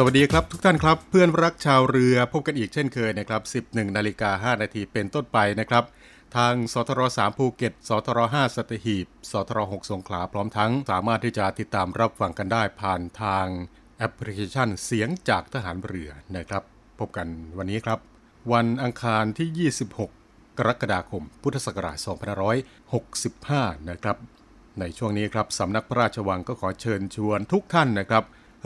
สวัสดีครับทุกท่านครับ เพื่อนรักชาวเรือพบกันอีกเช่นเคยนะครับ 11นาฬิกา5นาทีเป็นต้นไปนะครับ ทางสทร3ภูเก็ตสทร5สัตหีบสทร6สงขลาพร้อมทั้ง สามารถที่จะติดตามรับฟังกันได้ผ่านทางแอปพลิเคชันเสียงจากทหารเรือนะครับ พบกันวันนี้ครับ วันอังคารที่ 26 กรกฎาคม พุทธศักราช2565 นะครับ ในช่วงนี้ครับสำนักพระราชวังก็ขอเชิญชวนทุกท่านนะครับ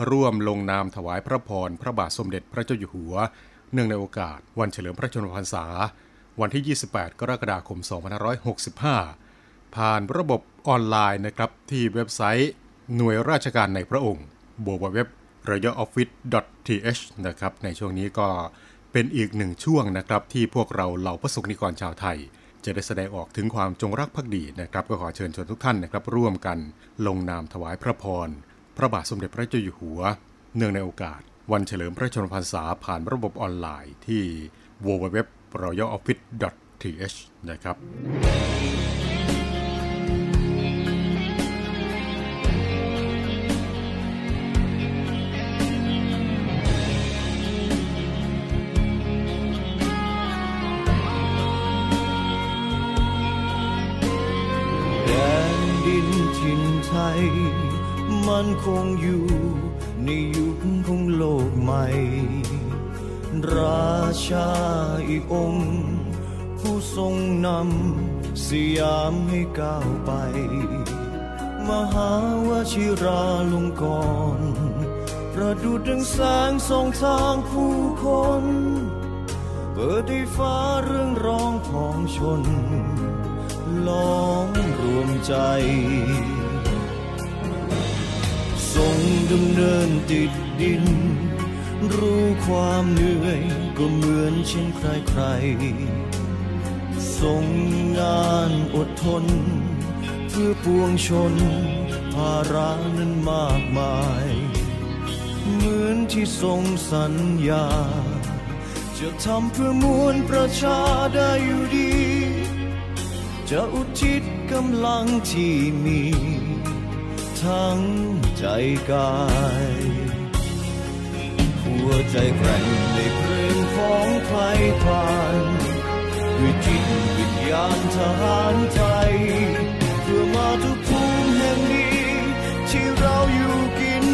ร่วมลงนามถวายพระพรพระบาทสมเด็จพระเจ้าอยู่หัว เนื่องในโอกาสวันเฉลิมพระชนมพรรษา วันที่ 28 กรกฎาคม 2565 ผ่านระบบออนไลน์นะครับที่เว็บไซต์ หน่วยราชการในพระองค์ www royaloffice.th นะครับในช่วงนี้ก็เป็นอีกหนึ่งช่วงนะครับที่พวกเราเหล่าพระสงนิกรชาวไทย จะได้แสดงออกถึงความจงรักภักดีนะครับ ก็ขอเชิญชวนทุกท่านนะครับ ร่วมกันลงนามถวายพระพร พระบาทสมเด็จพระเจ้าอยู่หัว เนื่องในโอกาส วันเฉลิมพระชนมพรรษาผ่านระบบออนไลน์ที่ www royaloffice.th นะครับแดนดินถิ่นไทย มันคงอยู่ในยุคของโลกใหม่ ราชาอีกองค์ ผู้ทรงนำสยามให้ก้าวไป มหาวชิราลงกรประดุดดังแสงส่องทางผู้คน เปิดให้ฟ้าเรื่องร้องของชนล้อมรวมใจ ทรงดำเนินติดดิน รู้ความเหนื่อยก็เหมือนเช่นใครใครทรงงานอดทน เพื่อปวงชน ภาระนั้นมากมาย เหมือนที่ทรงสัญญา จะทำเพื่อมวลประชาได้อยู่ดี จะอุทิศกำลังที่มี ทั้งใจกาย หัวใจแกร่งในเพลงของใครผ่านด้วยจิตวิญญาณทหารไทยเพื่อมาทุกภูมิแห่งนี้ที่เราอยู่กิน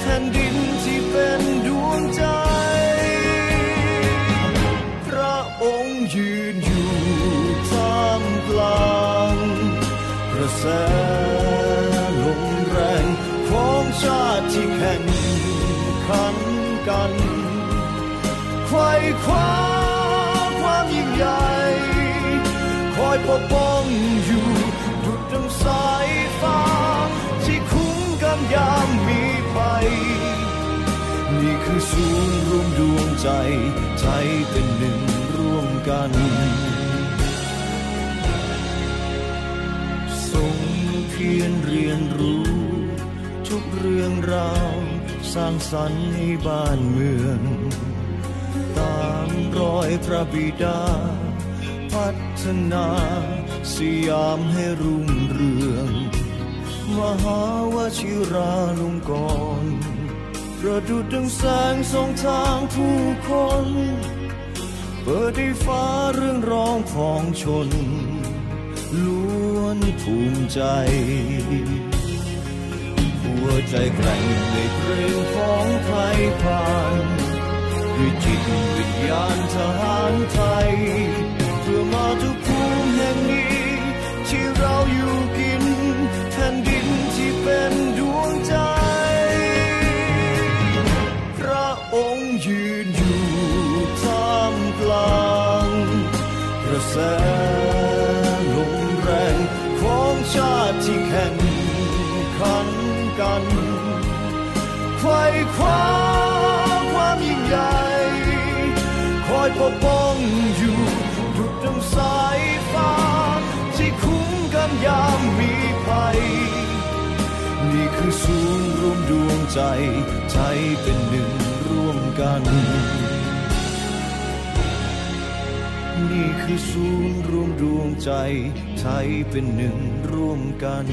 แผ่นดินที่เป็นดวงใจ พระองค์ยืนอยู่ท่ามกลางกระแส ชาติที่แข่งขันกันไขว้คว้าความยิ่งใหญ่คอยปกป้องอยู่ดุดดังสายฟ้าที่คุ้มกันยามมีภัยนี่คือศูนย์รวมดวงใจใจเป็นหนึ่งร่วมกันทรงเพียรเรียนรู้ ทุกเรื่องราวสร้างสรรค์ให้บ้านเมือง ตามรอยพระบิดา พัฒนาสยามให้รุ่งเรือง มหาวชิราลงกรประดุดดังแสงส่องทางผู้คน เปิดให้ฟ้าเรื่องร้องของชน ล้วนภูมิใจ ใจแกร่งในเพลงของใครผ่านด้วยจิตวิญญาณทหารไทย เพื่อมาทุกภูมิแห่งนี้ ที่เราอยู่กินแผ่นดินที่เป็นดวงใจ พระองค์ยืนอยู่ท่ามกลางกระแส นกันไขว่คว้าความยิ่งใหญ่คอยปกป้องอยู่ดุจดังสายฟ้าที่คุ้มกันยามมีภัย นี่คือศูนย์รวมดวงใจใจเป็นหนึ่งร่วมกัน นี่คือศูนย์รวมดวงใจใจเป็นหนึ่งร่วมกัน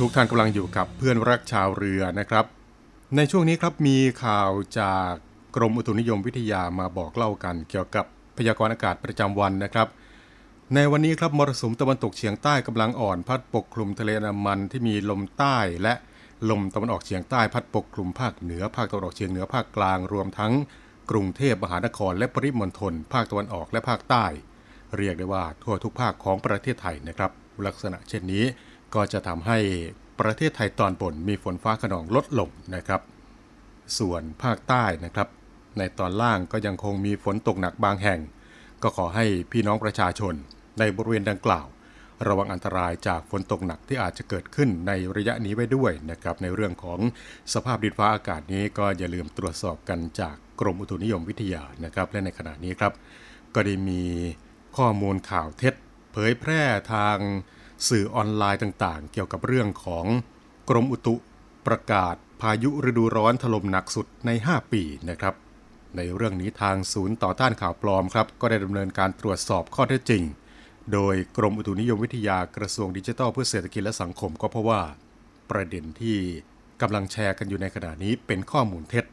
ทุกท่านกำลังอยู่กับเพื่อนรักชาวเรือนะครับ ในช่วงนี้ครับมีข่าวจากกรมอุตุนิยมวิทยามาบอกเล่ากัน เกี่ยวกับพยากรณ์อากาศประจำวันนะครับ ในวันนี้ครับมรสุมตะวันตกเฉียงใต้กำลังอ่อน พัดปกคลุมทะเลอันดามันที่มีลมใต้และลมตะวันออกเฉียงใต้พัดปกคลุมภาคเหนือภาคตะวันออกเฉียงเหนือภาคกลางรวมทั้งกรุงเทพมหานครและปริมณฑลภาคตะวันออกและภาคใต้ เรียกได้ว่าทั่วทุกภาคของประเทศไทยนะครับ ลักษณะเช่นนี้ ก็จะทำให้ประเทศไทยตอนบนมีฝนฟ้าขนองลดลงนะครับ ส่วนภาคใต้นะครับ ในตอนล่างก็ยังคงมีฝนตกหนักบางแห่ง ก็ขอให้พี่น้องประชาชนในบริเวณดังกล่าว ระวังอันตรายจากฝนตกหนักที่อาจจะเกิดขึ้นในระยะนี้ไว้ด้วยนะครับ ในเรื่องของสภาพดินฟ้าอากาศนี้ก็อย่าลืมตรวจสอบกันจากกรมอุตุนิยมวิทยานะครับ และในขณะนี้ครับ ก็ได้มีข้อมูลข่าวเท็จ เผยแพร่ทาง สื่อออนไลน์ต่างๆ เกี่ยวกับเรื่องของกรมอุตุประกาศพายุฤดูร้อนถล่มหนักสุดใน 5 ปีนะครับ ในเรื่องนี้ทางศูนย์ต่อต้านข่าวปลอมครับ ก็ได้ดำเนินการตรวจสอบข้อเท็จจริง โดยกรมอุตุนิยมวิทยากระทรวงดิจิทัลเพื่อเศรษฐกิจและสังคมก็เพราะว่า ประเด็นที่กำลังแชร์กันอยู่ในขณะนี้เป็นข้อมูลเท็จ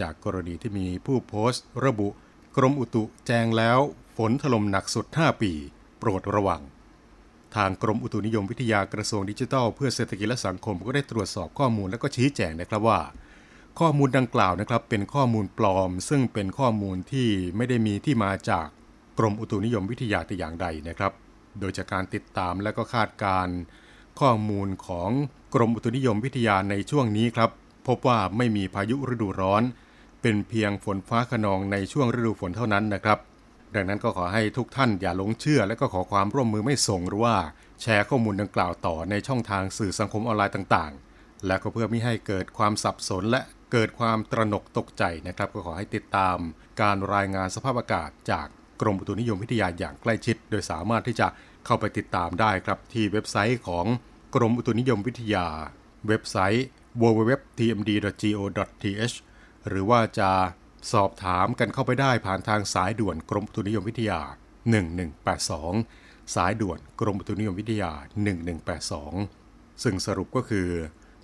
จากกรณีที่มีผู้โพสต์ ระบุ กรมอุตุแจ้งแล้ว ฝนถล่มหนักสุด 5 ปี โปรดระวัง ทางกรมอุตุนิยมวิทยากระทรวงดิจิทัล เพื่อเศรษฐกิจและสังคมก็ได้ตรวจสอบข้อมูลและก็ชี้แจงนะครับว่า ข้อมูลดังกล่าวนะครับเป็นข้อมูลปลอม ซึ่งเป็นข้อมูลที่ไม่ได้มีที่มาจากกรมอุตุนิยมวิทยาแต่อย่างใดนะครับ โดยจากการติดตามและก็คาดการข้อมูลของกรมอุตุนิยมวิทยาในช่วงนี้ครับ พบว่าไม่มีพายุฤดูร้อน เป็นเพียงฝนฟ้าขนองในช่วงฤดูฝนเท่านั้นนะครับ ดังนั้นก็ขอให้ทุกท่านอย่าหลงเชื่อ และก็ขอความร่วมมือไม่ส่งหรือว่าแชร์ข้อมูลดังกล่าวต่อในช่องทางสื่อสังคมออนไลน์ต่างๆ และก็เพื่อไม่ให้เกิดความสับสนและเกิดความตระหนกตกใจนะครับ ก็ขอให้ติดตามการรายงานสภาพอากาศจากกรมอุตุนิยมวิทยาอย่างใกล้ชิด โดยสามารถที่จะเข้าไปติดตามได้ครับที่เว็บไซต์ของกรมอุตุนิยมวิทยา เว็บไซต์ www.tmd.go.th หรือว่าจะ สอบถามกันเข้าไปได้ผ่านทางสายด่วนกรมอุตุนิยมวิทยา 1182 สายด่วนกรมอุตุนิยมวิทยา 1182 ซึ่งสรุปก็คือ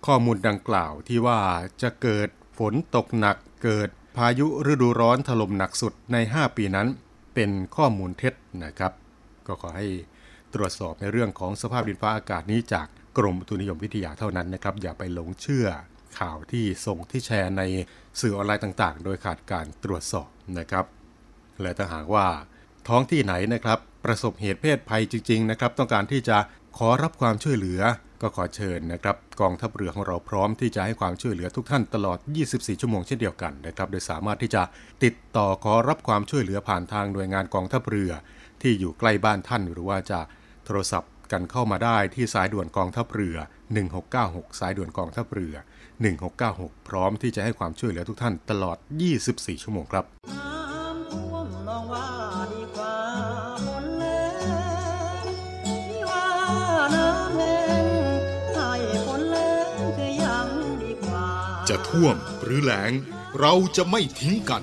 ข้อมูลดังกล่าวที่ว่าจะเกิดฝนตกหนักเกิดพายุฤดูร้อนถล่มหนักสุดใน 5 ปีนั้น เป็นข้อมูลเท็จนะครับ ก็ขอให้ตรวจสอบในเรื่องของสภาพดินฟ้าอากาศนี้จากกรมอุตุนิยมวิทยาเท่านั้นนะครับ อย่าไปหลงเชื่อข่าวที่ส่งที่แชร์ใน สื่อออนไลน์ต่างๆ โดยขาดการตรวจสอบนะครับ และถ้าหากว่าท้องที่ไหนนะครับ ประสบเหตุเพศภัยจริง ๆ นะครับ ต้องการที่จะขอรับความช่วยเหลือก็ขอเชิญนะครับ กองทัพเรือของเราพร้อมที่จะให้ความช่วยเหลือทุกท่านตลอด 24 ชั่วโมงเช่นเดียวกันนะครับ โดยสามารถที่จะติดต่อขอรับความช่วยเหลือผ่านทางหน่วยงานกองทัพเรือ ที่อยู่ใกล้บ้านท่าน หรือว่าจะโทรศัพท์กันเข้ามาได้ที่สายด่วนกองทัพเรือ 1696 สายด่วนกองทัพเรือ 1696 พร้อมที่จะให้ความช่วยเหลือทุกท่านตลอด 24 ชั่วโมงครับน้ำท่วมลองว่าดีกว่าฝนแรงที่ว่าน้ำแห้งให้ฝนแรงคือยังดีกว่าจะท่วมหรือแหลงเราจะไม่ทิ้งกัน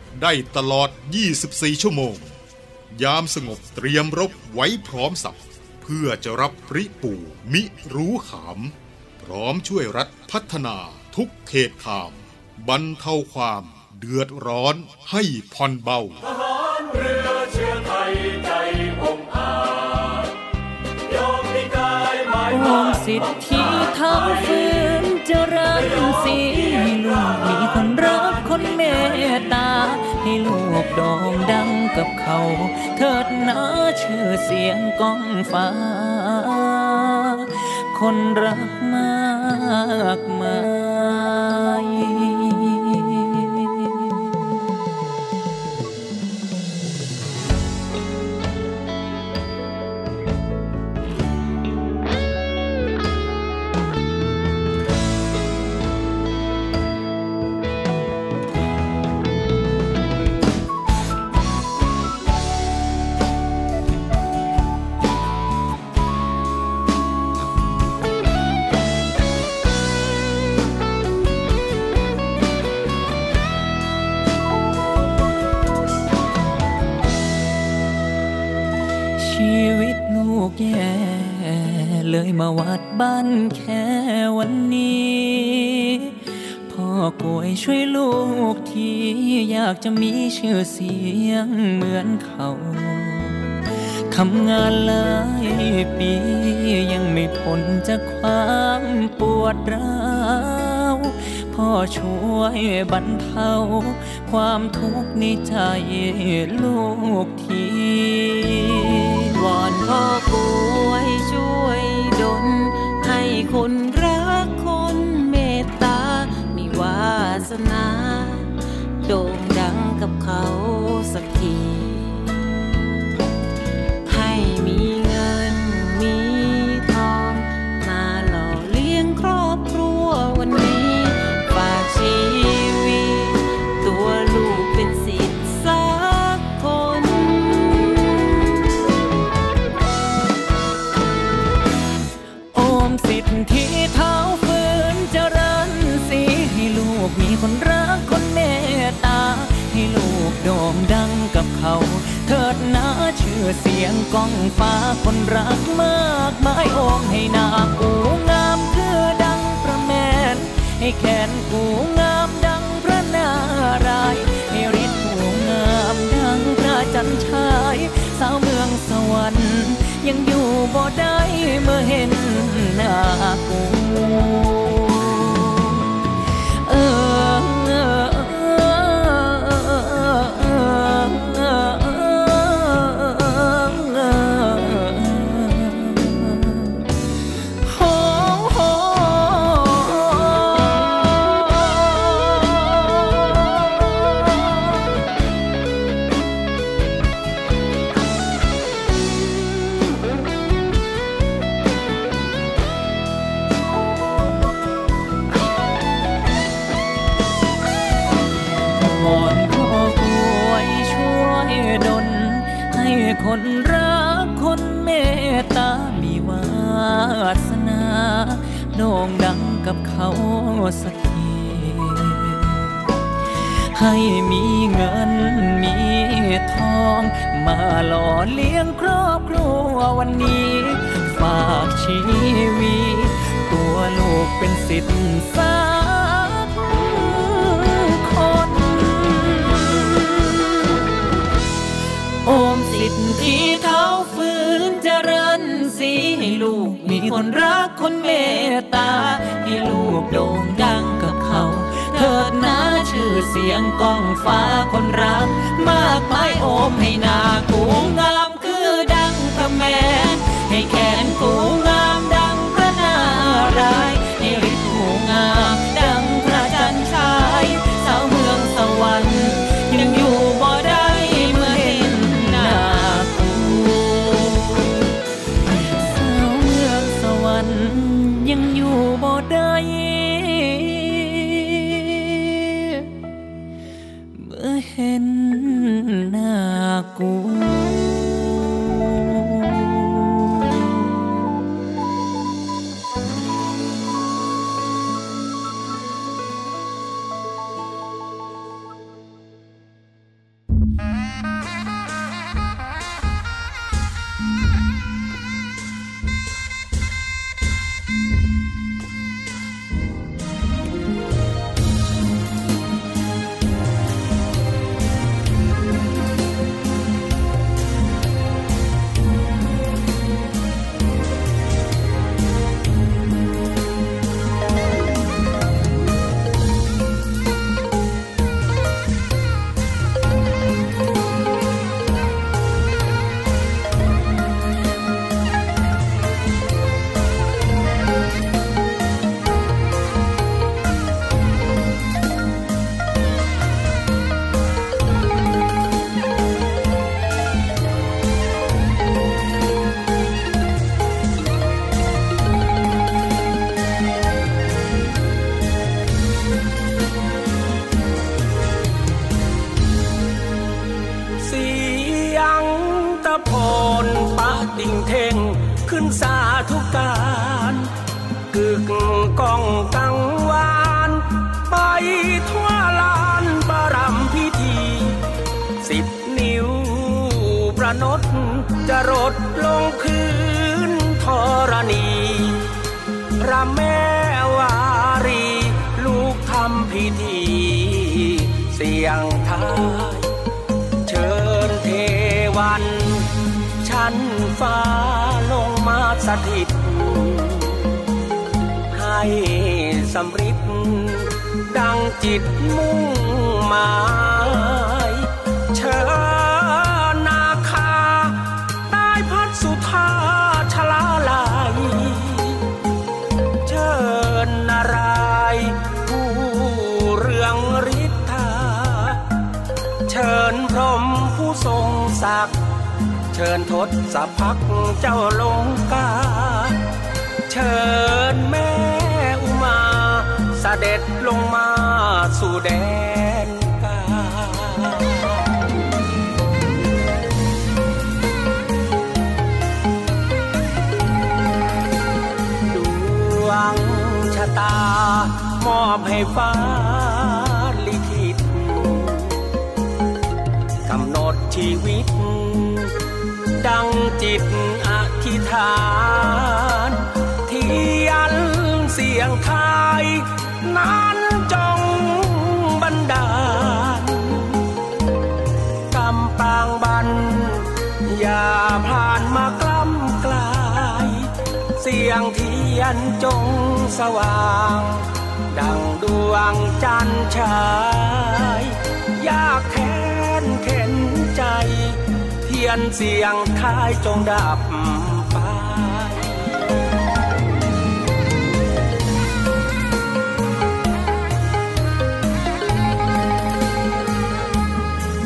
ได้ตลอด 24 ชั่วโมง ยามสงบเตรียมรบไว้พร้อมสับเพื่อจะรับปริปูมิรู้ขาม พร้อมช่วยรัฐพัฒนาทุกเขตขาม บรรเทาความเดือดร้อนให้ผ่อนเบาเรือเชื้อไทยใจองอาจยอมมีกายหมายโอ้สิทธิเท้าฝืนจรันสีให้ลูก มีคนรักคนเมตตา ให้ลูกโด่งดังกับเขา เถิดนะชื่อเสียงก้องฟ้า คนรักมากมาย กแย่เลยมาวัดบ้านแค่วันนี้ พ่อกวยช่วยลูกที่อยากจะมีชื่อเสียงเหมือนเขาทำงานหลายปียังไม่พ้นจากความปวดร้าวพ่อช่วยบรรเทาความทุกข์ในใจลูกที พ่อกวยช่วยดลให้คนรักคนเมตตา มีวาสนา โด่งดังกับเขาสักที อเสียงก้องฟ้าคนรักมากมายโอมให้นากูงามคือดังพระแมนให้แขนกูงามดังพระนารายให้ฤทธิ์กูงามดังพระจันทราย สาวเมืองสวรรค์ ยังอยู่บ่ได้เมื่อเห็นหน้ากู ชิญทศพักเจ้าลงกา เชิญแม่อุมาสเสด็จลงมาสู่แดนกา ดวงชะตามอบให้ฟ้าลิขิตกำหนดชีวิต ดังจิตอธิษฐานเทียนเสียงไทยนั้นจงบันดาลกำปางบัน อย่าผ่านมากล้ำกลาย เสียงเทียนจงสว่าง ดังดวงจันทร์ฉาย ยาก ยนเสียงทายจงดับไป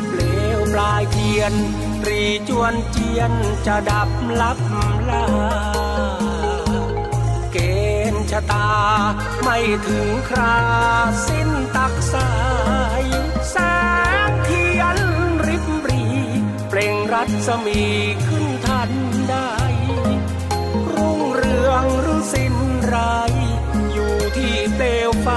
เปลวปลายเทียนตรีจวนเจียนจะดับลับลาเกณฑ์ชะตาไม่ถึงคราสิ้นตักสาย รัศมีขึ้นทันได้รุ่งเรืองหรือสิ้นไร อยู่ที่เปลวไฟ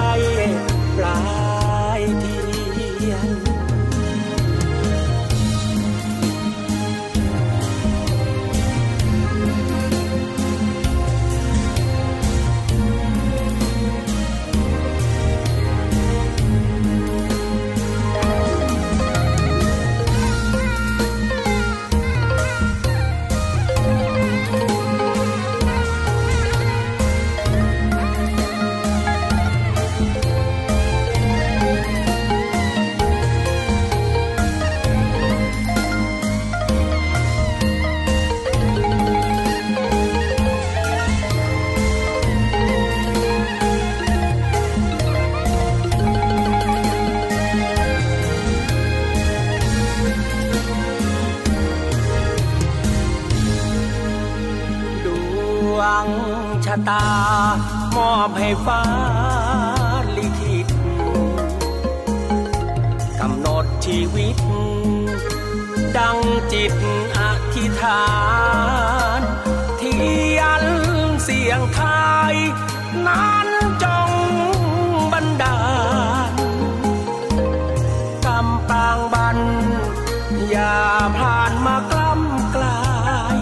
ฟ้าลิขิตกำหนดชีวิต ดังจิตอธิษฐานทียนเสียงไทยนั้นจงบันดาลกำปางบัน อย่าผ่านมากล้ำกลาย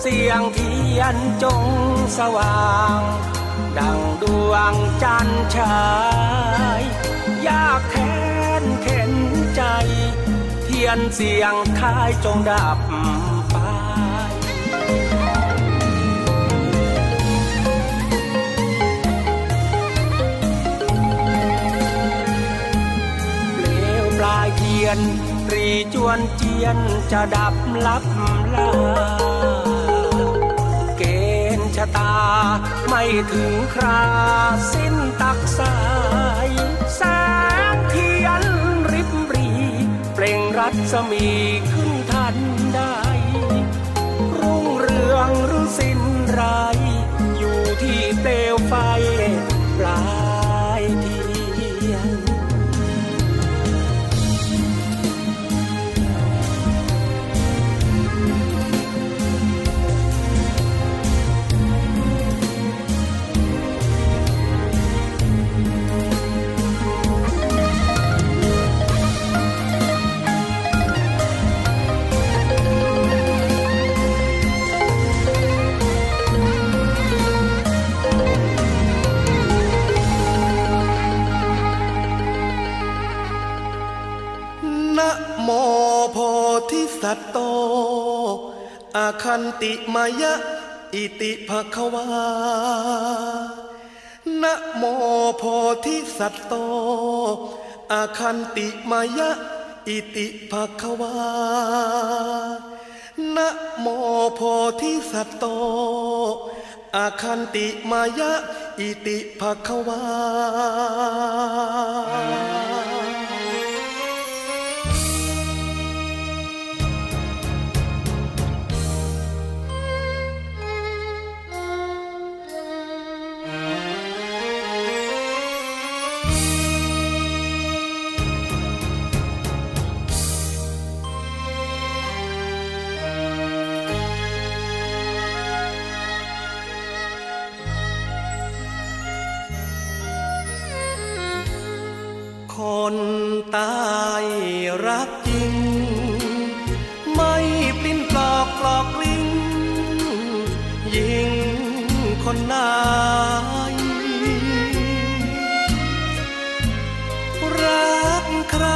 เสียงเทียนจงสว่าง วงจันทร์ฉายยากแค้นเข็นใจ เทียนเสียงทายจงดับไปเปลวปลายเทียนตรีจวนเจียนจะดับลับลา ตา ไม่ถึงคราสิ้นตักสาย แสงเทียนริบรี เปล่งรัศมีขึ้นทันได้ รุ่งเรืองหรือสิ้นไร อยู่ที่เปลวไฟปลา สัตโต อาคันติมายะ อิติภควานะโมโพธิสัตโต อาคันติมายะ อิติภควานะโมโพธิสัตโต อาคันติมายะ อิติภควา คนตายรักจริง ไม่ปลิ้นปลอกปลอกกลิ้งยิงคนนายรักใคร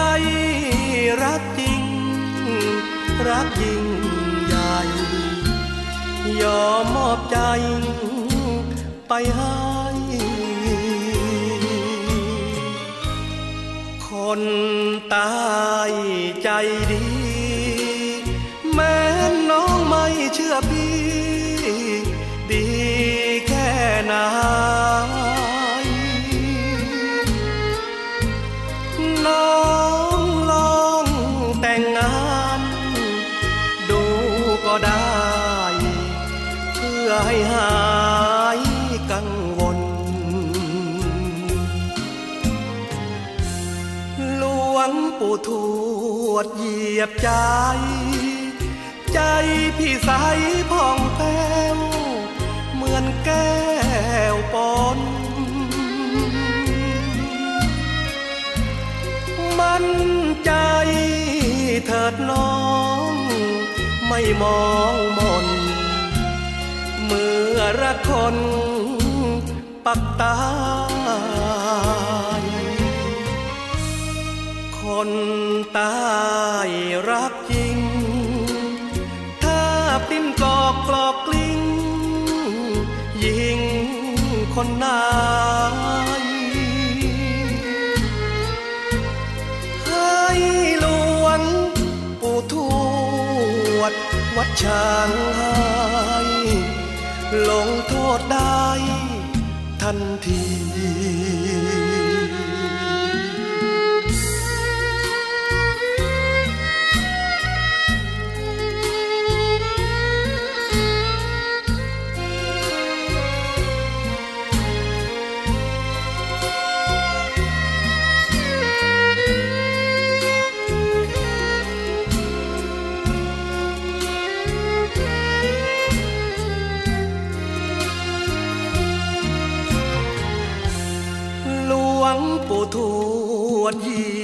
รักจริง รักยิ่งใหญ่ ยอมมอบใจไปให้ คนตาย ยียบใจ ใจพี่ใสผ่องแผ้วเหมือนแก้วปนมั่นใจเถิดน้อง ไม่มองมนเมื่อรักคนปักตา คนตายรักจริง ถ้าปิ้นกอกกลอกกลิ้ง ยิงคนนายให้หลวงปู่ทวดวัดช้างให้ลงโทษได้ทันที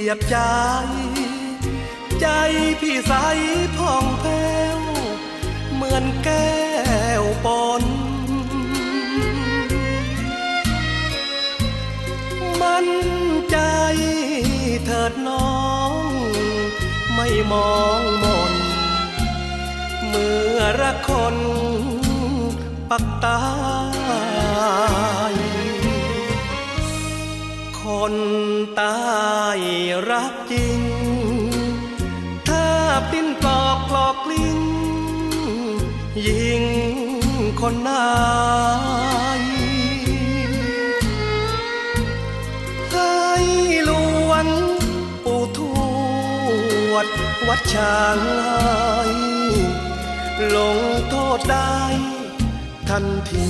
ยียบใจ ใจพี่ใสผ่องแผ้ว เหมือนแก้วปนมันใจเถิดน้อง ไม่มองมน เมื่อรักคนปักตายคน ตายรักจริง ถ้าปิ้นปลอกปลอกกลิ้งยิงคนนายให้ลวงปู่ทวดวัดช้างให้ลงโทษได้ทันที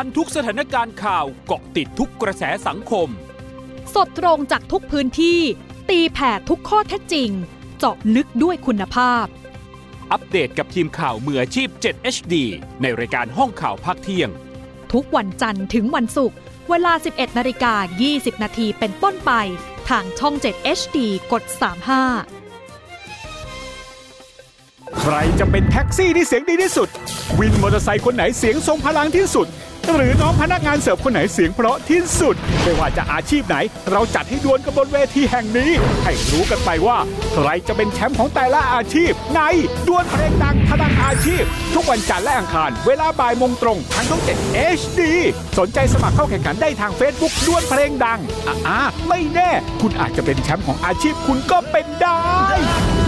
ทันทุกสถานการณ์ข่าวเกาะติดทุกกระแสสังคม สดตรงจากทุกพื้นที่ ตีแผ่ทุกข้อเท็จจริง เจาะลึกด้วยคุณภาพ อัปเดตกับทีมข่าวมืออาชีพ 7 HD ในรายการห้องข่าวภาคเที่ยง ทุกวันจันทร์ถึงวันศุกร์เวลา 11 นาฬิกา 20 นาทีเป็นต้นไป ทางช่อง 7 HD กด 35 ใครจะเป็นแท็กซี่ที่เสียงดีที่สุด วินมอเตอร์ไซค์คนไหนเสียงทรงพลังที่สุด หรือน้องพนักงานเสิร์ฟคนไหนเสียงเพราะที่สุด ไม่ว่าจะอาชีพไหน เราจัดให้ดวลกันบนเวทีแห่งนี้ ให้รู้กันไปว่า ใครจะเป็นแชมป์ของแต่ละอาชีพ ในดวลเพลงดังพลังอาชีพ ทุกวันจันทร์และอังคาร เวลาบ่ายมงตรงทางช่อง7 HD สนใจสมัครเข้าแข่งขันได้ทาง Facebook ดวลเพลงดังอ่าไม่แน่ คุณอาจจะเป็นแชมป์ของอาชีพคุณก็เป็นได้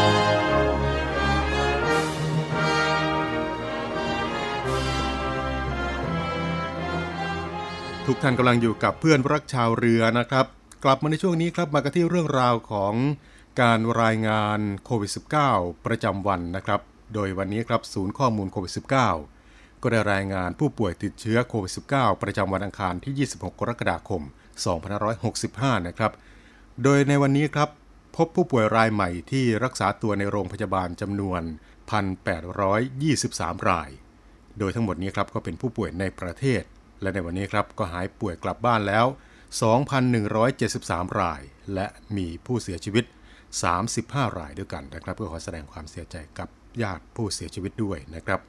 ทุกท่านกำลังอยู่กับเพื่อนรักชาวเรือนะครับ กลับมาในช่วงนี้ครับมากันที่เรื่องราวของการรายงานโควิด -19 ประจำวันนะครับ โดยวันนี้ครับศูนย์ข้อมูลโควิด -19 ก็ได้รายงานผู้ป่วยติดเชื้อโควิด -19 ประจำวันอังคารที่ 26 กรกฎาคม 2565 นะครับ โดยในวันนี้ครับพบผู้ป่วยรายใหม่ที่รักษาตัวในโรงพยาบาลจำนวน 1,823 ราย โดยทั้งหมดนี้ครับก็เป็นผู้ป่วยในประเทศ และในวันนี้ครับก็หายป่วยกลับบ้านแล้ว 2,173 ราย และมีผู้เสียชีวิต 35 รายด้วยกันนะครับก็ขอแสดงความเสียใจกับญาติผู้เสียชีวิตด้วยนะครับ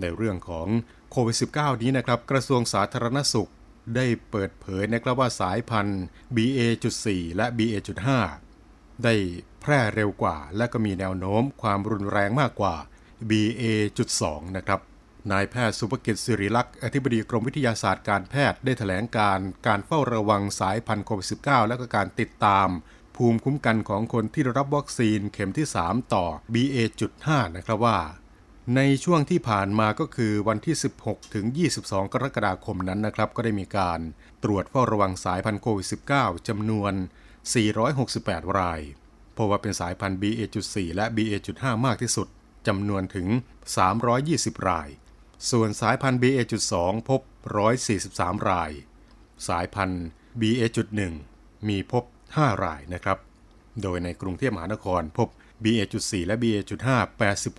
ในเรื่องของโควิด -19 นี้นะครับ กระทรวงสาธารณสุขได้เปิดเผยนะครับว่าสายพันธุ์ BA.4 และ BA.5 ได้แพร่เร็วกว่า และก็มีแนวโน้มความรุนแรงมากกว่า BA.2 นะครับ นายแพทย์สุภกิจสิริลักษ์อธิบดีกรมวิทยาศาสตร์การแพทย์ได้แถลงการการเฝ้าระวังสายพันธุ์โควิด -19 และก็การติดตาม ภูมิคุ้มกันของคนที่ได้รับวัคซีนเข็มที่ 3 ต่อ BA.5 นะครับว่า ในช่วงที่ผ่านมาก็คือวันที่ 16 ถึง 22 กรกฎาคมนั้นนะครับ ก็ได้มีการตรวจเฝ้าระวังสายพันธุ์โควิด -19 จำนวน 468 รายพราะว่าเป็นสายพันธุ์ BA.4 และ BA.5 มากที่สุดจำนวนถึง 320 ราย ส่วนสายพันธุ์ BA.2 พบ 143 ราย สายพันธุ์ BA.1 มีพบ 5 รายนะครับ โดยในกรุงเทพมหานครพบ BA.4 และ BA.5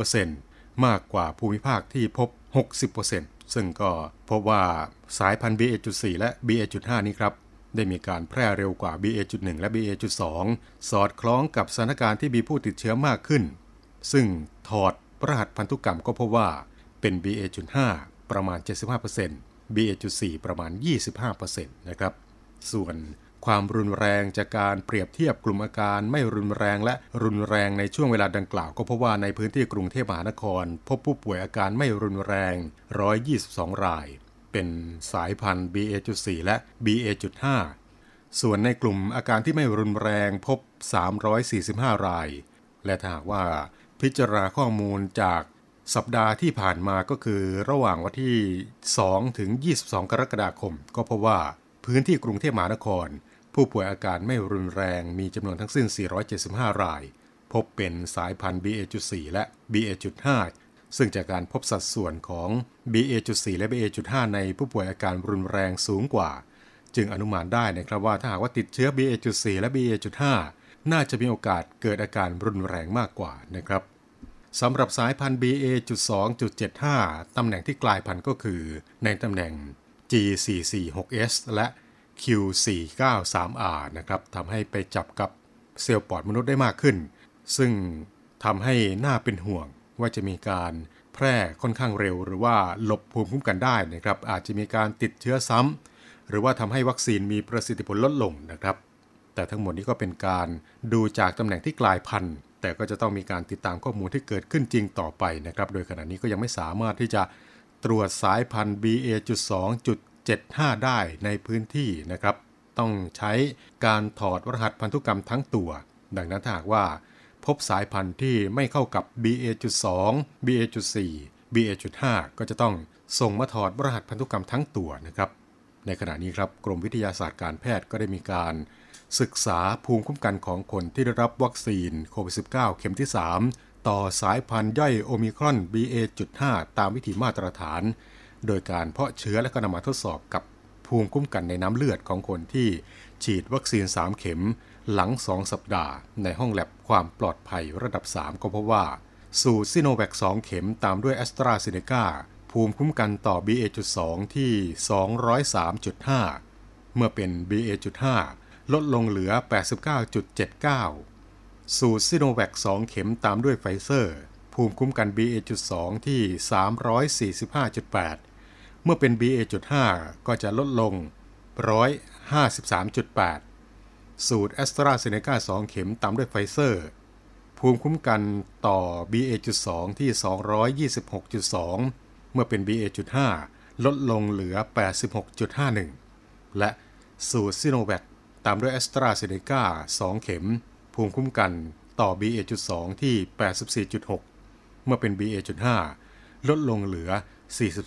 80%มากกว่าภูมิภาคที่พบ 60%ซึ่งก็พบว่าสายพันธุ์ BA.4 และ BA.5 นี้ครับ ได้มีการแพร่เร็วกว่า BA.1 และ BA.2 สอดคล้องกับสถานการณ์ที่มีผู้ติดเชื้อมากขึ้น ซึ่งถอดรหัสพันธุกรรมก็พบว่า เป็น BA.5 ประมาณ 75% BA.4 ประมาณ 25%นะครับ ส่วนความรุนแรงจากการเปรียบเทียบกลุ่มอาการไม่รุนแรงและรุนแรงในช่วงเวลาดังกล่าวก็พบว่าในพื้นที่กรุงเทพมหานคร พบผู้ป่วยอาการไม่รุนแรง 122 ราย เป็นสายพันธุ์ BA.4 และ BA.5 ส่วนในกลุ่มอาการที่ไม่รุนแรงพบ 345 ราย และถ้าหากว่าพิจารณาข้อมูลจาก สัปดาห์ที่ผ่านมาก็คือระหว่างวันที่ 2 ถึง 22 กรกฎาคม ก็พบว่าพื้นที่กรุงเทพมหานคร ผู้ป่วยอาการไม่รุนแรงมีจำนวนทั้งสิ้น 475 ราย พบเป็นสายพันธุ์ BA.4 และ BA.5 ซึ่งจากการพบสัดส่วนของ BA.4 และ BA.5 ในผู้ป่วยอาการรุนแรงสูงกว่า จึงอนุมานได้นะครับว่าถ้าหากว่าติดเชื้อ BA.4 และ BA.5 น่าจะมีโอกาสเกิดอาการรุนแรงมากกว่านะครับ สำหรับสายพันธุ์ BA.2.75 ตำแหน่งที่กลายพันธุ์ก็คือในตำแหน่ง G446S และ Q493R นะครับทำให้ไปจับกับเซลล์ปอดมนุษย์ได้มากขึ้น ซึ่งทำให้น่าเป็นห่วงว่าจะมีการแพร่ค่อนข้างเร็ว หรือว่าหลบภูมิคุ้มกันได้นะครับ อาจจะมีการติดเชื้อซ้ำหรือว่าทำให้วัคซีนมีประสิทธิผลลดลงนะครับ แต่ทั้งหมดนี้ก็เป็นการดูจากตำแหน่งที่กลายพันธุ์ แต่ก็จะต้องมีการติดตามข้อมูลที่เกิดขึ้นจริงต่อไปนะครับ โดยขณะนี้ก็ยังไม่สามารถที่จะตรวจสายพันธุ์ BA.2.75 ได้ในพื้นที่นะครับ ต้องใช้การถอดรหัสพันธุกรรมทั้งตัว ดังนั้นถ้าหากว่า พบสายพันธุ์ที่ไม่เข้ากับ BA.2 BA.4 BA.5 ก็จะต้องส่งมาถอดรหัสพันธุกรรมทั้งตัวนะครับ ในขณะนี้ครับกรมวิทยาศาสตร์การแพทย์ก็ได้มีการ ศึกษาภูมิคุ้มกันของคนที่ได้รับวัคซีนโควิด -19 เข็มที่ 3 ต่อสายพันธุ์ย่อยโอมิครอน BA.5 ตามวิธีมาตรฐาน โดยการเพาะเชื้อและก็นำมาทดสอบกับภูมิคุ้มกันในน้ำเลือดของคนที่ฉีดวัคซีน 3 เข็มหลัง 2 สัปดาห์ ในห้องแลบความปลอดภัยระดับ 3 ก็พบว่า สูตรซิโนแวค 2 เข็มตามด้วยแอสตราเซเนกาภูมิคุ้มกันต่อ BA.2 ที่ 203.5 เมื่อเป็น BA.5 ลดลงเหลือ 89.79 สูตรซิโนแวค2 เข็มตามด้วยไฟเซอร์ ภูมิคุ้มกัน BA.2 ที่ 345.8 เมื่อเป็น BA.5 ก็จะลดลง 153.8 สูตรแอสตราเซเนกา2 เข็มตามด้วยไฟเซอร์ ภูมิคุ้มกันต่อ BA.2 ที่ 226.2 เมื่อเป็น BA.5 ลดลงเหลือ 86.51 และสูตรซิโนแวค ตามด้วยแอสตราเซเนกา2 เข็ม ภูมิคุ้มกันต่อ BA.2 ที่ 84.6 เมื่อเป็น BA.5 ลดลงเหลือ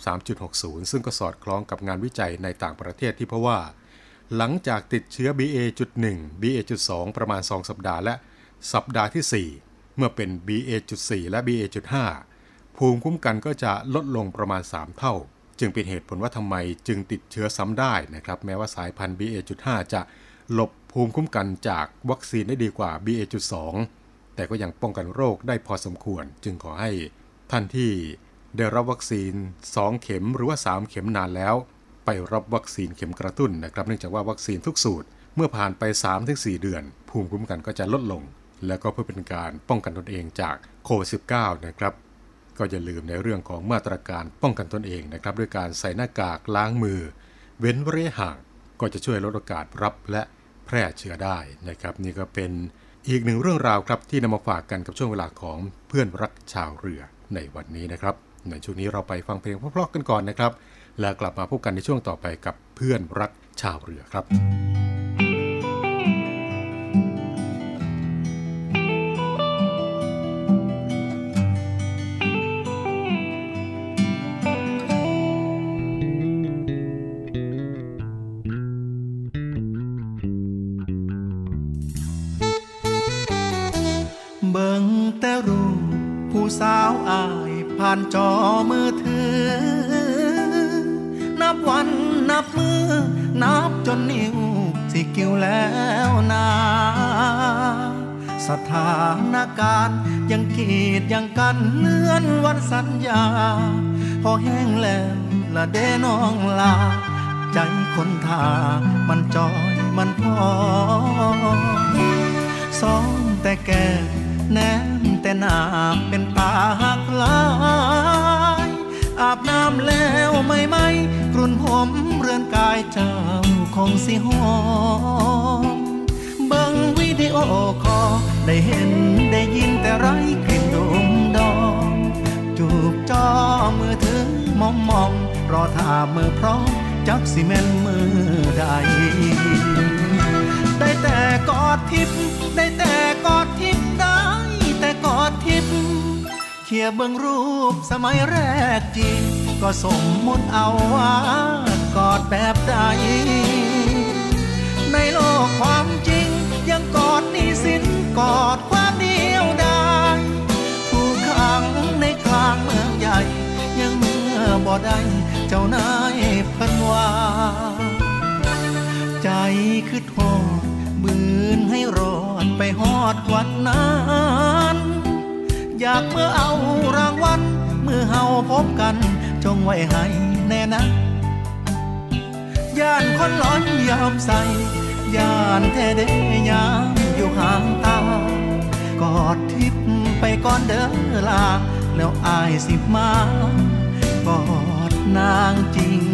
43.60 ซึ่งก็สอดคล้องกับงานวิจัยในต่างประเทศที่เพราะว่า หลังจากติดเชื้อ BA.1 BA.2 ประมาณ 2 สัปดาห์และสัปดาห์ที่ 4 เมื่อเป็น BA.4 และ BA.5 ภูมิคุ้มกันก็จะลดลงประมาณ 3 เท่า จึงเป็นเหตุผลว่าทำไมจึงติดเชื้อซ้ำได้นะครับ แม้ว่าสายพันธุ์ BA.5 จะ หลบภูมิคุ้มกันจากวัคซีนได้ดีกว่า BA.2 แต่ก็ยังป้องกันโรคได้พอสมควร จึงขอให้ท่านที่ได้รับวัคซีน 2 เข็มหรือว่า 3 เข็มนานแล้ว ไปรับวัคซีนเข็มกระตุ้นนะครับเนื่องจากว่าวัคซีนทุกสูตร เมื่อผ่านไป 3-4 เดือน ภูมิคุ้มกันก็จะลดลง แล้วก็เพื่อเป็นการป้องกันตนเองจากโควิด -19 นะครับก็อย่าลืมในเรื่องของมาตรการป้องกันตนเองนะครับด้วยการใส่หน้ากากล้างมือ เว้นระยะห่างก็จะช่วยลดโอกาสรับและ แพร่เชื้อได้นะครับนี่ก็เป็นอีกหนึ่งเรื่องราวครับที่นำมาฝากกันกับช่วงเวลาของเพื่อนรักชาวเรือในวันนี้นะครับในช่วงนี้เราไปฟังเพลงเพราะๆกันก่อนนะครับ แล้วกลับมาพบกันในช่วงต่อไปกับเพื่อนรักชาวเรือครับ กิ้วแล้วนาสถานการณ์ยังกีดยังกันเลื่อนวันสัญญา พอแห้งแล้วละเดน้องลา ใจคนทามันจอยมันพอซ้อมแต่แก่แนมแต่หนาเป็นตาหักลา อาบน้ำแล้วไม่ไหมกรุ่นผมเรือนกายเจ้าคงสิหอมเบิ่งวิดีโอคอได้เห็นได้ยินแต่ไรกลิ่นดมดอมจูบจอมือถือมอมมอมรอท่ามือพร้อมจักสิแม่นมือใดได้แต่กอดทิพย์ได้แต่กอดทิพย์ เียเบื้องรูปสมัยแรกจริง ก็สมมติเอาว่ากอดแบบใด ในโลกความจริง ยังกอดนี้สินกอดความเดียวดายถูกขังในกลางเมืองใหญ่ ยังเมื่อบ่ได้เจ้านายพันว่า ใจคือทอดบืนให้รอดไปฮอดวันนั้น อยากเมื่อเอารางวัลเมื่อเฮาพบกัน จงไว้ให้แน่นะ ย่านคนหลอนยอมใส่ ย่านแท้เดยามอยู่ห่างตา กอดทิพย์ไปก่อนเด้อลา แล้วอายสิมา กอดนางจริง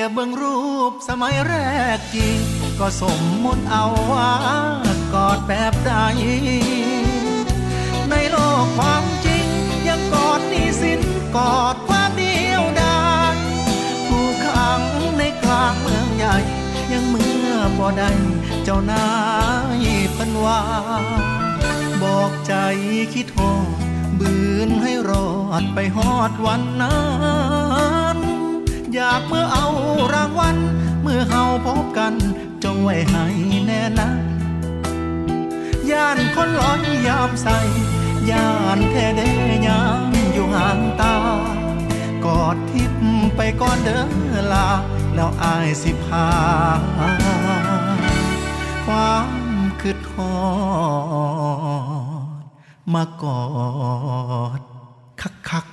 เขียเบื้องรูปสมัยแรกจริง ก็สมมติเอาว่ากอดแบบใด ในโลกความจริง ยังกอดนี้สินกอดความเดียวดายถูกขังในกลางเมืองใหญ่ ยังเมื่อบ่ได้เจ้านายพันว่าบอกใจคิดโทษบืนให้รอดไปฮอดวันนั้น อยากเมื่อเอารางวัลเมื่อเฮาพบกันจงไว้ให้แน่นะย่านคนหลอนยามใส่ย่านแท้เดยามอยู่ห่างตากอดทิพย์ไปก่อนเด้อลา แล้วอายสิพาความคือทอดมากอดคักคัก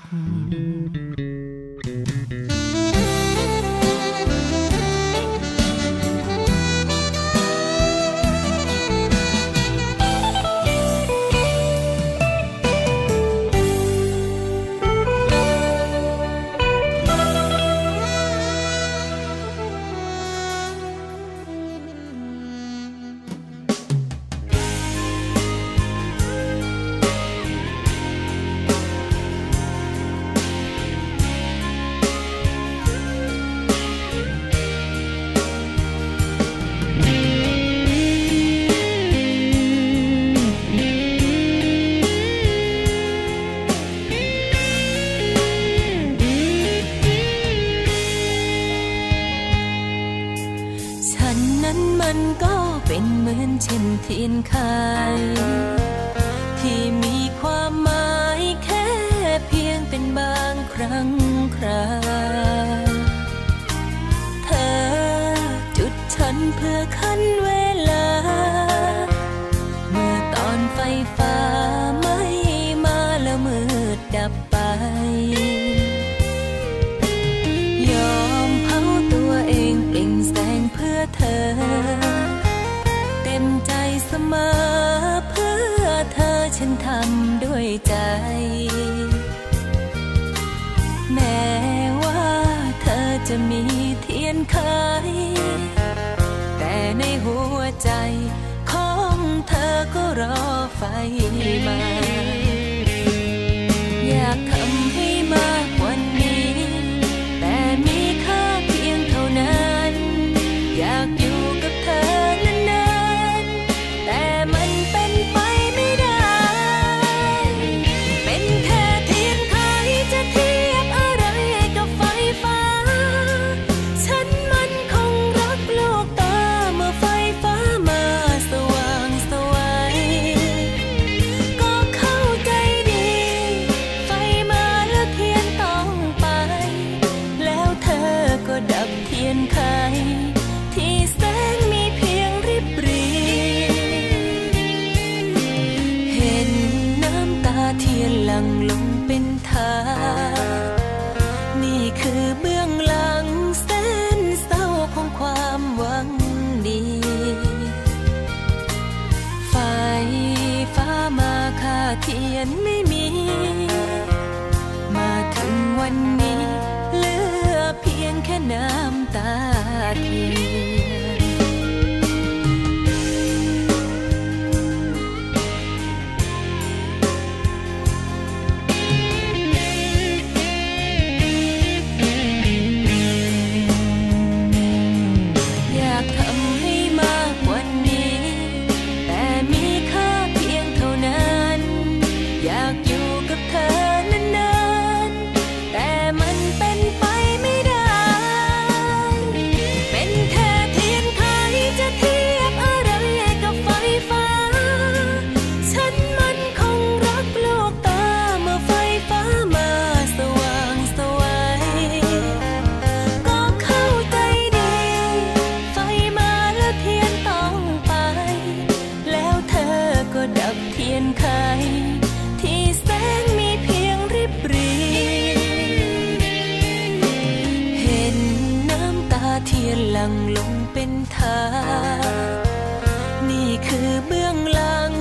งลงเป็นทานี่คือเบื้องหลัง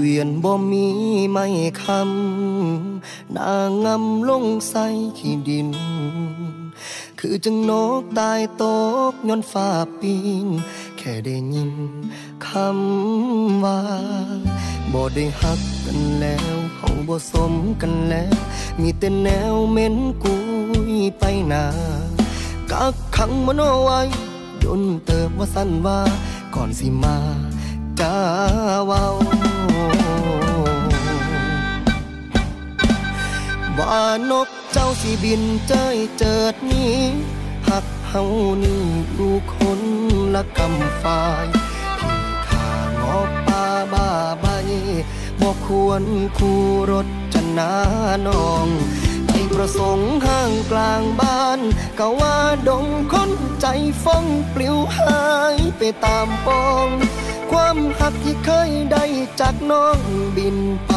เกวียนบ่มีไม่คำนางงำลงใส่ขี้ดิน คือจังนกตายตกย้อนฟ้าปิงแค่ได้ยินคำว่าบ่ได้หักกันแล้วเฮาบ่สมกันแล้ว มีแต่แนวเม็นกุยไปหนากักขังมโนไว้ดนเติบว่าสั้นว่าก่อนสิมาจ้าเว้า ว่านกเจ้าสิบินเจ้ยเจิดนี้ หักเฮานี่ลูกคนละกำฝ่ายที่ข้างอป่าบ้าใบบ่ควรคู่รถจะนาน้องใจประสงค์ห้างกลางบ้านก็ว่าดงคนใจฟ้องปลิวหายไปตามปอง ความหักที่เคยได้จากน้องบินไป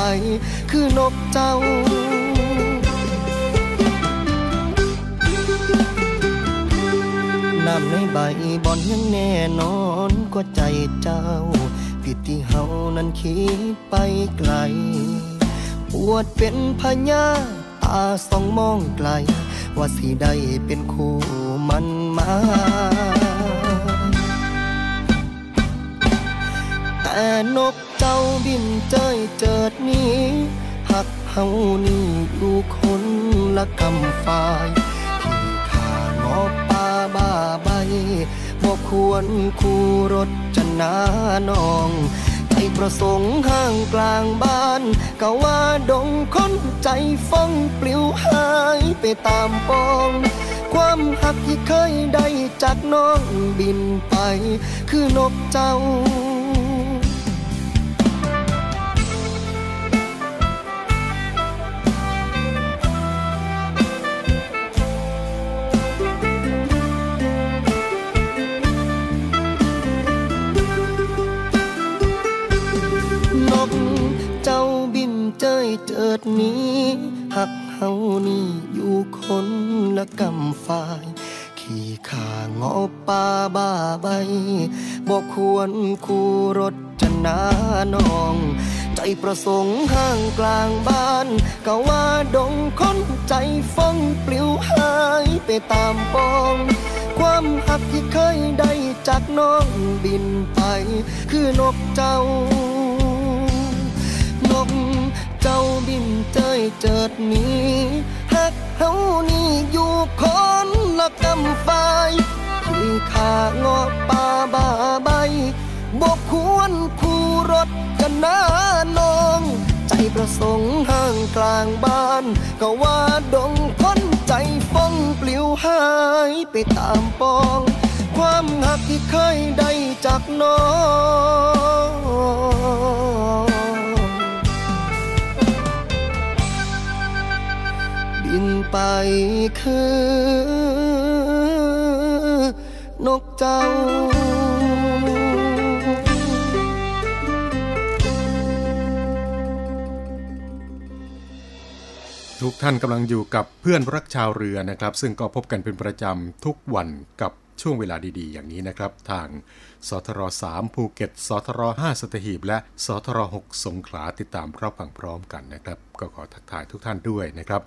คือนกเจ้าน้ำในใบบอนยังแน่นอนก็ใจเจ้า ผิดที่เฮานั้นคิดไปไกล ปวดเป็นพญาตาสองมองไกล ว่าสิได้เป็นคู่มันมา แต่นกเจ้าบินเจยเจิดนี้หักเฮานี่ลูกคนละกำฝ่ายที่ขางอป่าบ้าใบบ่ควรคู่รถจะนาน้องใจประสงค์ห้างกลางบ้านก็ว่าดงคนใจฟ้องปลิวหายไปตามปองความหักที่เคยได้จากน้องบินไป คือนกเจ้า เจิดนี้หักเฮานี่อยู่คนละกำฝ่าย ขี่ขางอป่าบ้าใบบอกควรคู่รถจะนาน้อง ใจประสงค์ห้างกลางบ้านก็ว่าดงคนใจฟ้องปลิวหายไปตามปองความหักที่เคยได้จากน้องบินไป คือนกเจ้า เจ้าบินเจยเจิดนี้หักเฮานี่อยู่คนละกำฝ่ายที่ขางอป่าบาใบบกควรคู่รถกันนาน้อง ใจประสงค์ห้างกลางบ้าน ก็ว่าดงคนใจฟ้องปลิวหายไปตามปอง ความหักที่เคยได้จากน้อง ไปคือ นกเจ้า ทุกท่านกำลังอยู่กับเพื่อนรักชาวเรือนะครับ ซึ่งก็พบกันเป็นประจำทุกวันกับช่วงเวลาดีๆ อย่างนี้นะครับ ทางสทร3ภูเก็ตสทร5สัตหีบ และสทร6สงขลาติดตามรับฟังพร้อมกันนะครับ ก็ขอทักทายทุกท่านด้วยนะครับ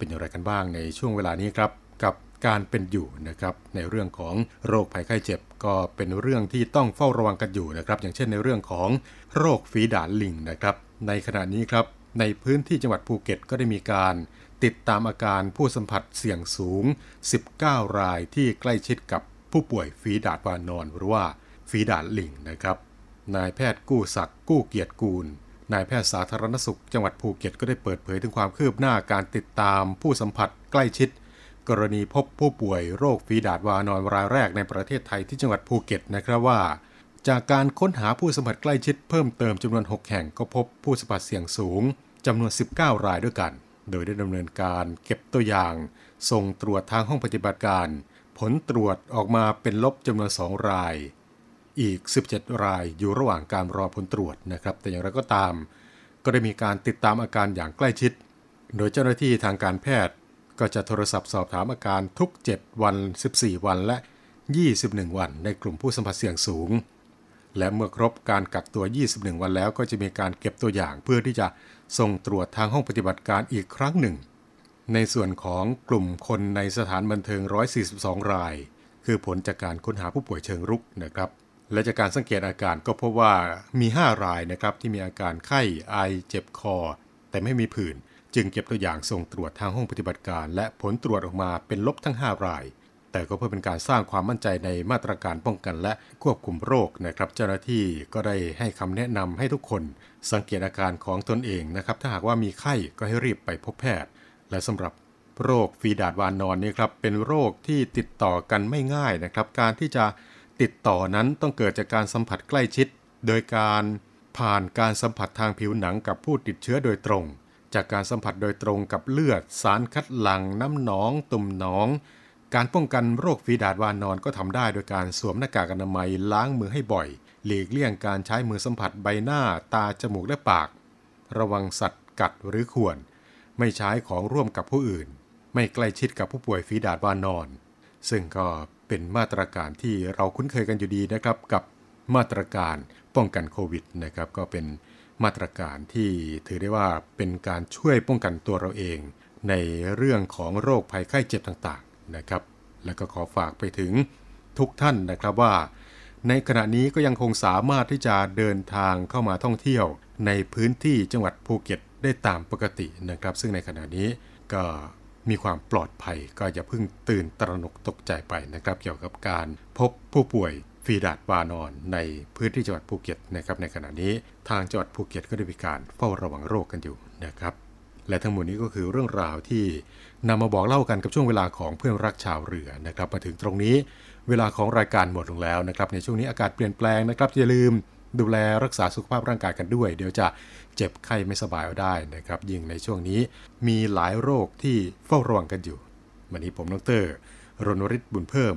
เป็นอย่างไรกันบ้างในช่วงเวลานี้ครับกับการเป็นอยู่นะครับในเรื่องของโรคภัยไข้เจ็บ ก็เป็นเรื่องที่ต้องเฝ้าระวังกันอยู่นะครับ อย่างเช่นในเรื่องของโรคฝีดาษลิงนะครับ ในขณะนี้ครับในพื้นที่จังหวัดภูเก็ตก็ได้มีการติดตามอาการผู้สัมผัสเสี่ยงสูง 19 รายที่ใกล้ชิดกับผู้ป่วยฝีดาดวานอนหรือว่าฝีดาดลิงนะครับ นายแพทย์กู้ศักดิ์กู้เกียรติกูล นายแพทย์สาธารณสุข จังหวัดภูเก็ตก็ได้เปิดเผยถึงความคืบหน้าการติดตามผู้สัมผัสใกล้ชิด กรณีพบผู้ป่วยโรคฝีดาดวานอนรายแรกในประเทศไทยที่จังหวัดภูเก็ตนะครับว่า จากการค้นหาผู้สัมผัสใกล้ชิดเพิ่มเติมจำนวน 6 แห่งก็พบผู้สัมผัสเสี่ยงสูงจำนวน 19 รายด้วยกัน โดยได้ดำเนินการเก็บตัวอย่าง ส่งตรวจทางห้องปฏิบัติการ ผลตรวจออกมาเป็นลบจำนวน 2 ราย อีก 17 รายอยู่ระหว่างการรอผลตรวจนะครับ แต่อย่างไรก็ตาม ก็ได้มีการติดตามอาการอย่างใกล้ชิด โดยเจ้าหน้าที่ทางการแพทย์ ก็จะโทรศัพท์สอบถามอาการทุก 7 วัน 14 วันและ 21 วัน ในกลุ่มผู้สัมผัสเสี่ยงสูง และเมื่อครบการกักตัว 21 วันแล้วก็จะมีการเก็บตัวอย่างเพื่อที่จะส่งตรวจทางห้องปฏิบัติการอีกครั้งหนึ่ง ในส่วนของกลุ่มคนในสถานบันเทิง 142 ราย คือผลจากการค้นหาผู้ป่วยเชิงรุกนะครับ และจากการสังเกตอาการก็พบว่ามี 5 รายนะครับที่มีอาการไข้ไอเจ็บคอ แต่ไม่มีผื่น จึงเก็บตัวอย่างส่งตรวจทางห้องปฏิบัติการ และผลตรวจออกมาเป็นลบทั้ง 5 ราย แต่ก็เพื่อเป็นการสร้างความมั่นใจในมาตรการป้องกันและควบคุมโรคนะครับ เจ้าหน้าที่ก็ได้ให้คำแนะนำให้ทุกคน สังเกตอาการของตนเองนะครับ ถ้าหากว่ามีไข้ก็ให้รีบไปพบแพทย์ และสำหรับโรคฟีดาดวานนอนนี่ครับเป็นโรคที่ติดต่อกันไม่ง่ายนะครับ การที่จะ ติดต่อนั้นต้องเกิดจากการสัมผัสใกล้ชิด โดยการผ่านการสัมผัสทางผิวหนังกับผู้ติดเชื้อโดยตรง จากการสัมผัสโดยตรงกับเลือด สารคัดหลั่งน้ำหนอง ตุ่มหนอง การป้องกันโรคฝีดาดวานอนก็ทำได้โดยการสวมหน้ากากอนามัยล้างมือให้บ่อย หลีกเลี่ยงการใช้มือสัมผัสใบหน้า ตาจมูกและปาก ระวังสัตว์กัดหรือข่วน ไม่ใช้ของร่วมกับผู้อื่น ไม่ใกล้ชิดกับผู้ป่วยฝีดาดวานอน ซึ่งก็ เป็นมาตรการที่เราคุ้นเคยกันอยู่ดีนะครับกับมาตรการป้องกันโควิดนะครับก็เป็นมาตรการที่ถือได้ว่าเป็นการช่วยป้องกันตัวเราเอง ในเรื่องของโรคภัยไข้เจ็บต่างๆนะครับ และก็ขอฝากไปถึงทุกท่านนะครับว่า ในขณะนี้ก็ยังคงสามารถที่จะเดินทางเข้ามาท่องเที่ยว ในพื้นที่จังหวัดภูเก็ตได้ตามปกตินะครับ ซึ่งในขณะนี้ก็ มีความปลอดภัยก็อย่าเพิ่งตื่นตระหนกตกใจไปนะครับ เกี่ยวกับการพบผู้ป่วยฝีดาษวานร ในพื้นที่จังหวัดภูเก็ตนะครับ ในขณะนี้ทางจังหวัดภูเก็ตก็ได้มีการเฝ้าระวังโรคกันอยู่นะครับ และทั้งหมดนี้ก็คือเรื่องราวที่นำมาบอกเล่ากันกับช่วงเวลาของเพื่อนรักชาวเรือนะครับ มาถึงตรงนี้เวลาของรายการหมดลงแล้วนะครับ ในช่วงนี้อากาศเปลี่ยนแปลงนะครับอย่าลืมดูแลรักษาสุขภาพร่างกายกันด้วย เดี๋ยวจะเจ็บไข้ไม่สบายเอาได้นะครับ ยิ่งในช่วงนี้มีหลายโรคที่เฝ้าระวังกันอยู่ วันนี้ผมดรรณริศบุญเพิ่ม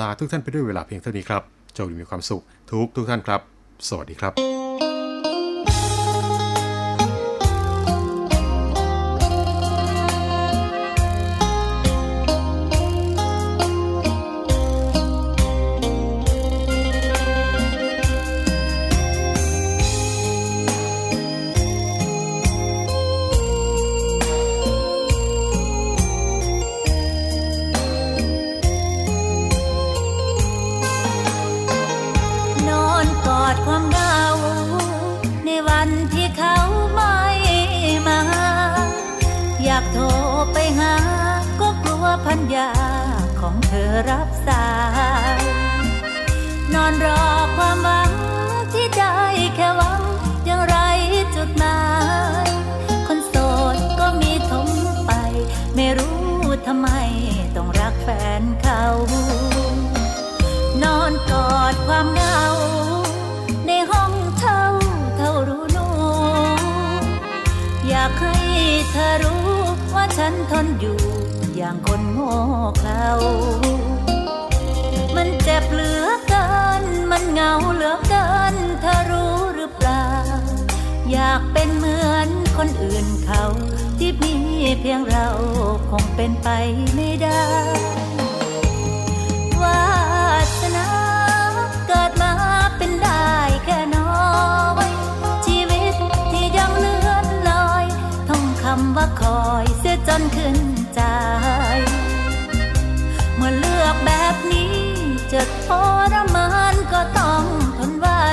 ลาทุกท่านไปด้วยเวลาเพียงเท่านี้ครับโชคดีมีความสุขทุกทุกท่านครับ สวัสดีครับ รู้ทำไมต้องรักแฟนเขา นอนกอดความเหงา ในห้องเท่าเท่ารู้นู อยากให้เธอรู้ว่าฉันทนอยู่อย่างคนโง่เขา มันเจ็บเหลือเกิน มันเหงาเหลือเกิน เธอรู้หรือเปล่า อยากเป็นเหมือนคนอื่นเขา ที่มีเพียงเราคงเป็นไปไม่ได้ วาสนาเกิดมาเป็นได้แค่น้อย ชีวิตที่ยังเลือนลอยท่องคำว่าคอยเสียจนขึ้นใจ เมื่อเลือกแบบนี้จะทรมานก็ต้องทนไว้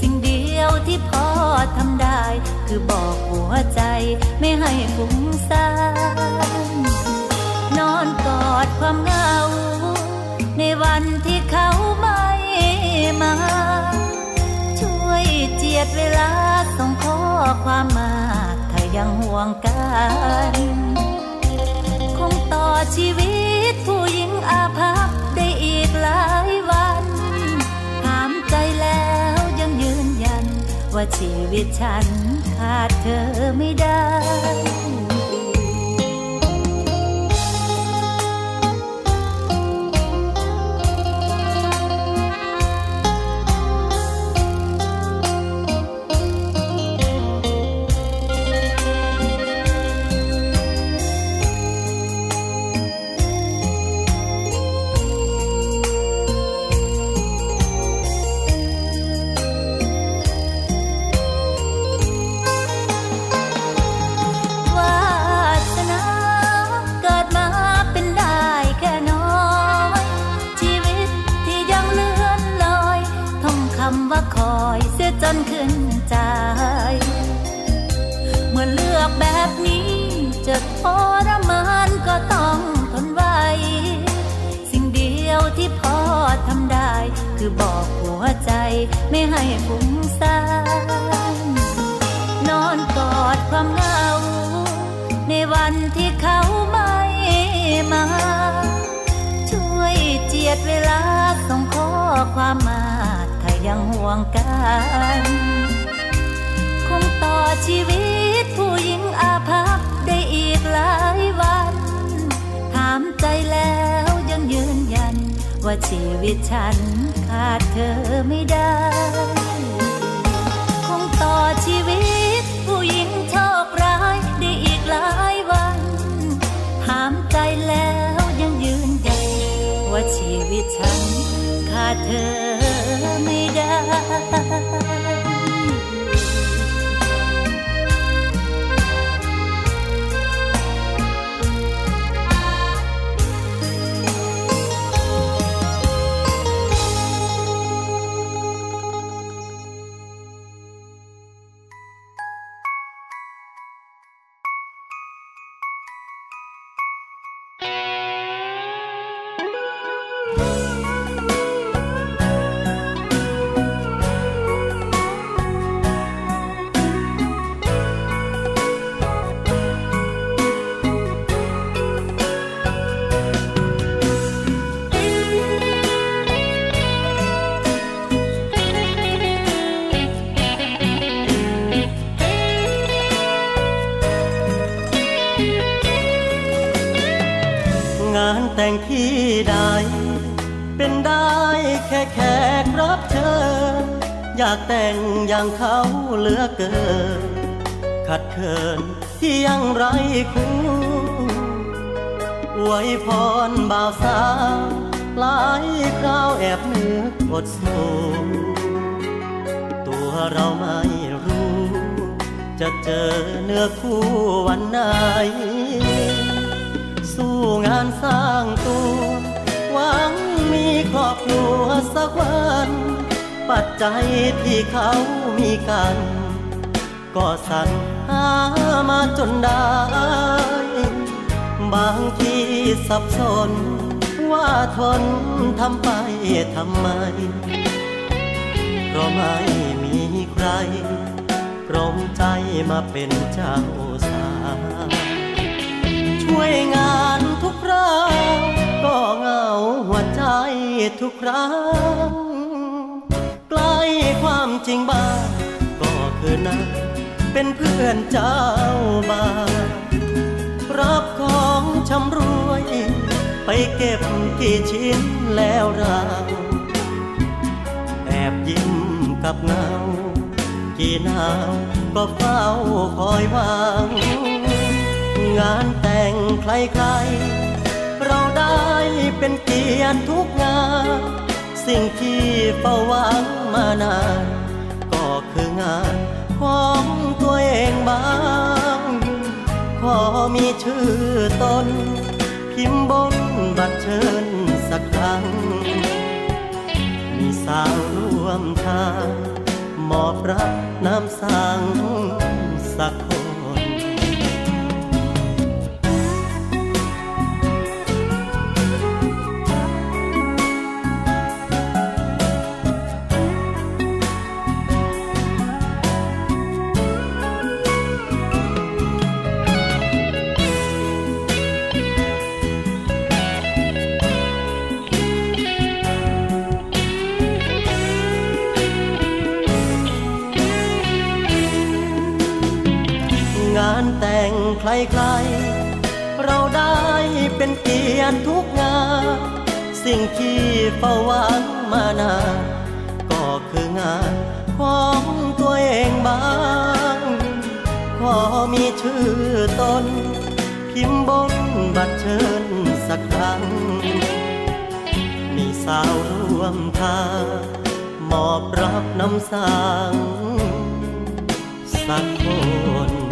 สิ่งเดียวที่พอ อทำได้ คือบอกหัวใจไม่ให้ฟุ้งซ่านนอนกอดความเหงา ในวันที่เขาไม่มา ช่วยเจียดเวลาส่งข้อความมา ถ้ายังห่วงกัน คงต่อชีวิตผู้หญิงอาภัพได้อีกหลา ว่าชีวิตฉันขาดเธอไม่ได้ แต่งอย่างเขาเหลือเกิน ขัดเขินที่ยังไรคู่อวยพรบ่าวสาวหลายคราวแอบนึกอดสูตัวเราไม่รู้ จะเจอเนื้อคู่วันไหน สู้งานสร้างตัว หวังมีครอบครัวสักวัน ปัจที่เขามีกัน ก็สรรหามาจนได้ บางทีสับสน ว่าทนทำไปทำไม เพราะไม่มีใครพร้อมใจมาเป็นเจ้าสาวช่วยงานทุกคราวก็เหงาหัวใจทุกครั้ง ความจริงบ้างก็คือนักเป็นเพื่อนเจ้าบาวรับของชำรวย ไปเก็บกี่ชิ้นแล้วเราแอบยิ้มกับเงา กี่นาวก็เฝ้าคอยวังงานแต่งใครๆ เราได้เป็นเกียรติทุกงาน สิ่งที่เฝ้าหวังมานาน ก็คืองานของตัวเองบ้าง ขอมีชื่อตน พิมพ์บนบัตรเชิญสักครั้ง มีสาวร่วมทาง มอบรับน้ำสังสักคน ใครๆ เราได้เป็นเกียรติทุกงาน สิ่งที่เฝ้าหวังมานานก็คืองานของตัวเองบ้าง ขอมีชื่อตน พิมพ์บนบัตรเชิญสักครั้ง มีสาวร่วมทางมอบรับน้ำสังสักคน